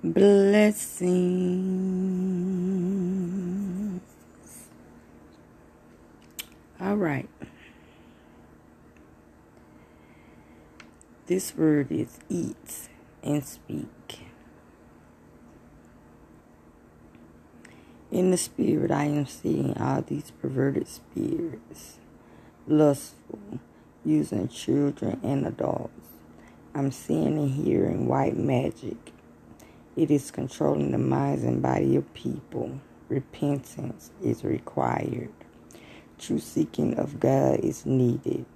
Blessings. All right. This word is eat and speak. In the spirit, I am seeing all these perverted spirits, lustful, using children and adults. I'm seeing and hearing white magic. It is controlling the minds and body of people. Repentance is required. True seeking of God is needed.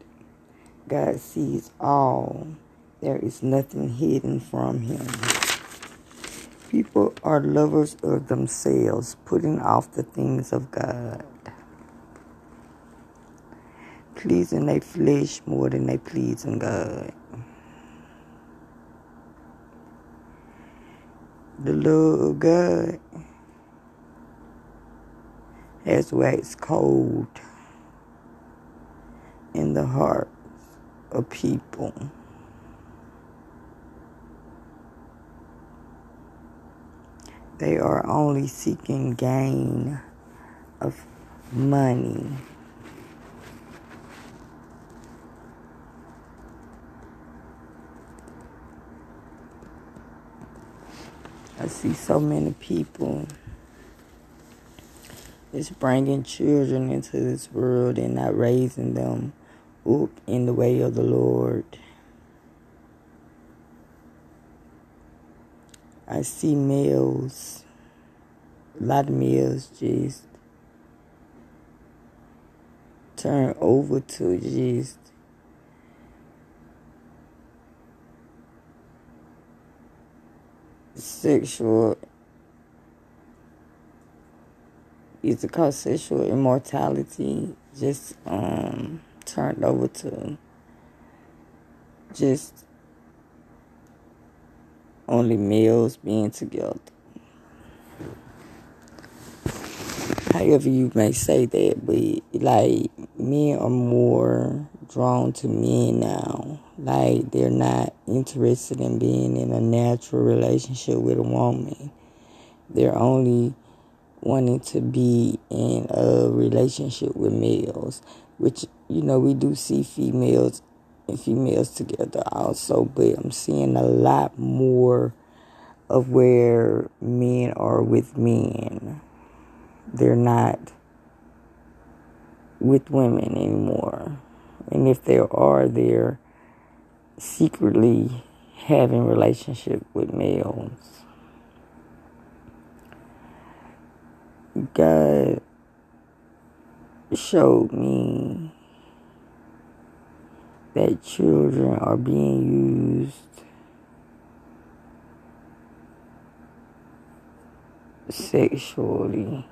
God sees all. There is nothing hidden from him. People are lovers of themselves, putting off the things of God. Pleasing their flesh more than they pleasing God. The of God has waxed cold in the hearts of people. They are only seeking gain of money. I see so many people just bringing children into this world and not raising them up in the way of the Lord. I see males, a lot of males just turn over to just sexual either called sexual immortality just um turned over to just only males being together. However you may say that, but like men are more drawn to men now. Like they're not interested in being in a natural relationship with a woman. They're only wanting to be in a relationship with males, which you know we do see females and females together also, but I'm seeing a lot more of where men are with men. They're not with women anymore. And if there are, they're secretly having relationship with males. God showed me that children are being used sexually.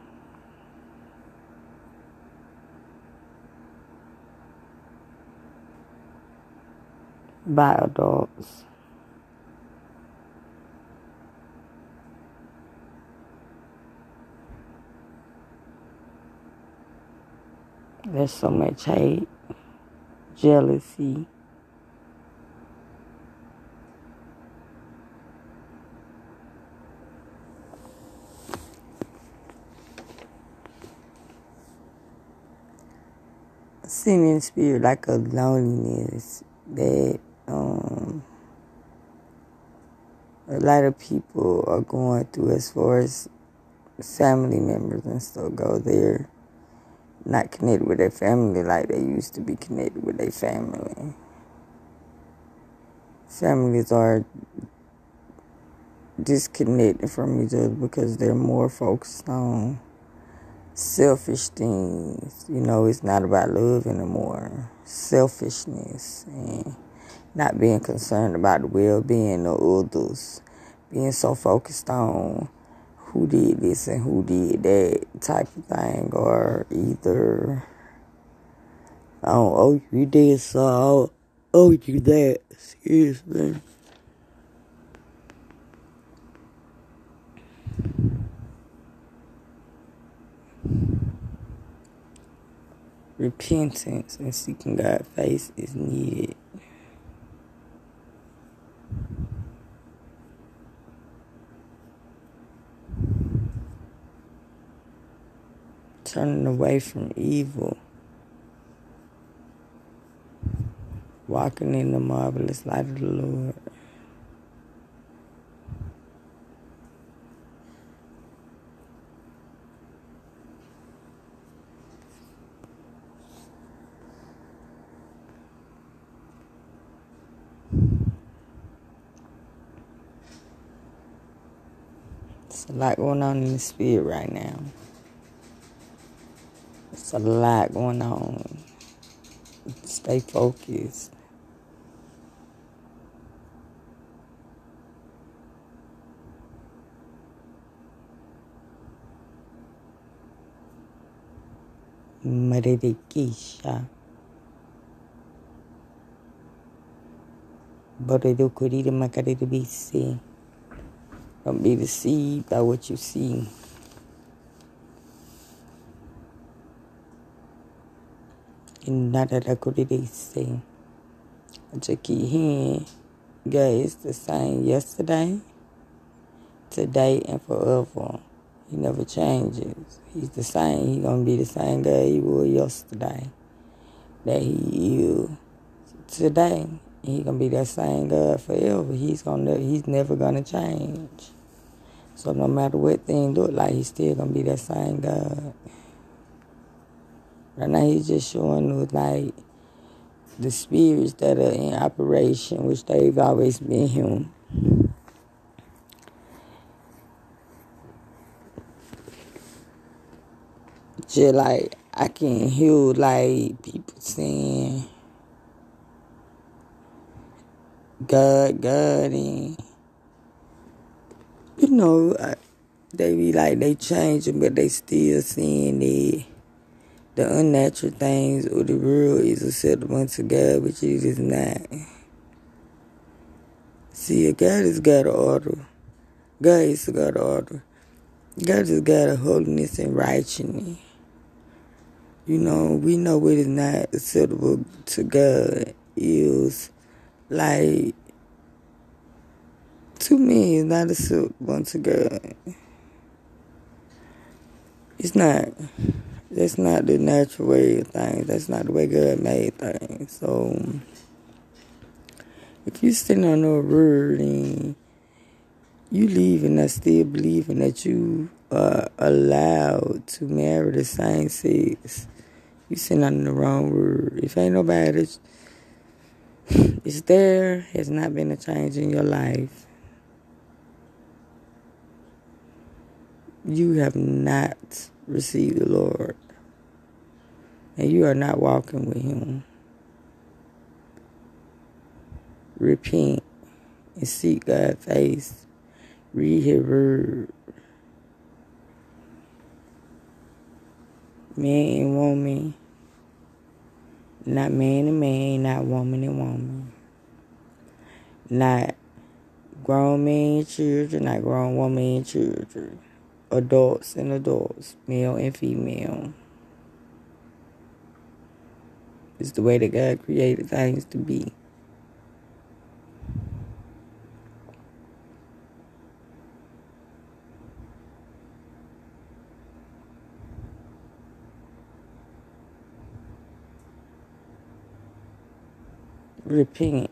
By adults. There's so much hate, jealousy. In spirit like a loneliness that um, a lot of people are going through as far as family members and stuff go. They're not connected with their family like they used to be connected with their family. Families are disconnected from each other because they're more focused on selfish things. You know, it's not about love anymore. Selfishness and not being concerned about the well being of others. Being so focused on who did this and who did that type of thing, or either, oh, oh, you did so, oh, oh you that. Excuse me. Repentance and seeking God's face is needed. Turning away from evil, walking in the marvelous light of the Lord. It's a lot going on in the spirit right now. A lot going on. Stay focused. Maririkisha. Boridokuriri makariribisi. Don't be deceived by what you see. Inadadakuririsi. I just keep hearing, God is the same yesterday, today, and forever. He never changes. He's the same. He gonna be the same God he was yesterday. That he is today. He gonna be that same God forever. He's gonna he's never gonna change. So no matter what thing look like, he's still gonna be that same God. Right now he's just showing us like the spirits that are in operation, which they've always been him. Just like I can hear like people saying God, God, and you know, they be like they changing, but they still seeing the the unnatural things or the world is acceptable unto God, which it is not. See, God is God of order. God is of order. God is God of holiness and righteousness. You know, we know what is not acceptable to God is like to me is not acceptable to God. It's not. That's not the natural way of things. That's not the way God made things. So if you stand on no word and you leaving us still believing that you are allowed to marry the same sex, you sitting on the wrong word. If ain't nobody that's is there, has not been a change in your life. You have not received the Lord. And you are not walking with Him. Repent and seek God's face. Read His word. Man and woman. Not man and man, not woman and woman. Not grown men and children, not grown woman and children. Adults and adults, male and female. It's the way that God created things to be. Repent.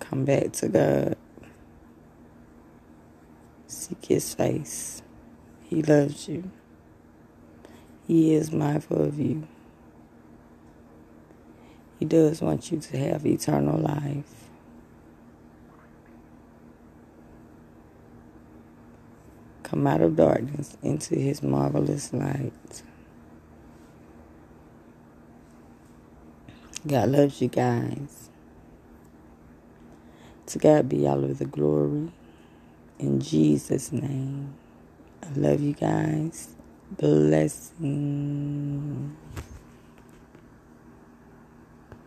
Come back to God. His face. He loves you. He is mindful of you. He does want you to have eternal life. Come out of darkness into His marvelous light. God loves you guys. To God be all of the glory. In Jesus' name. I love you guys. Blessings.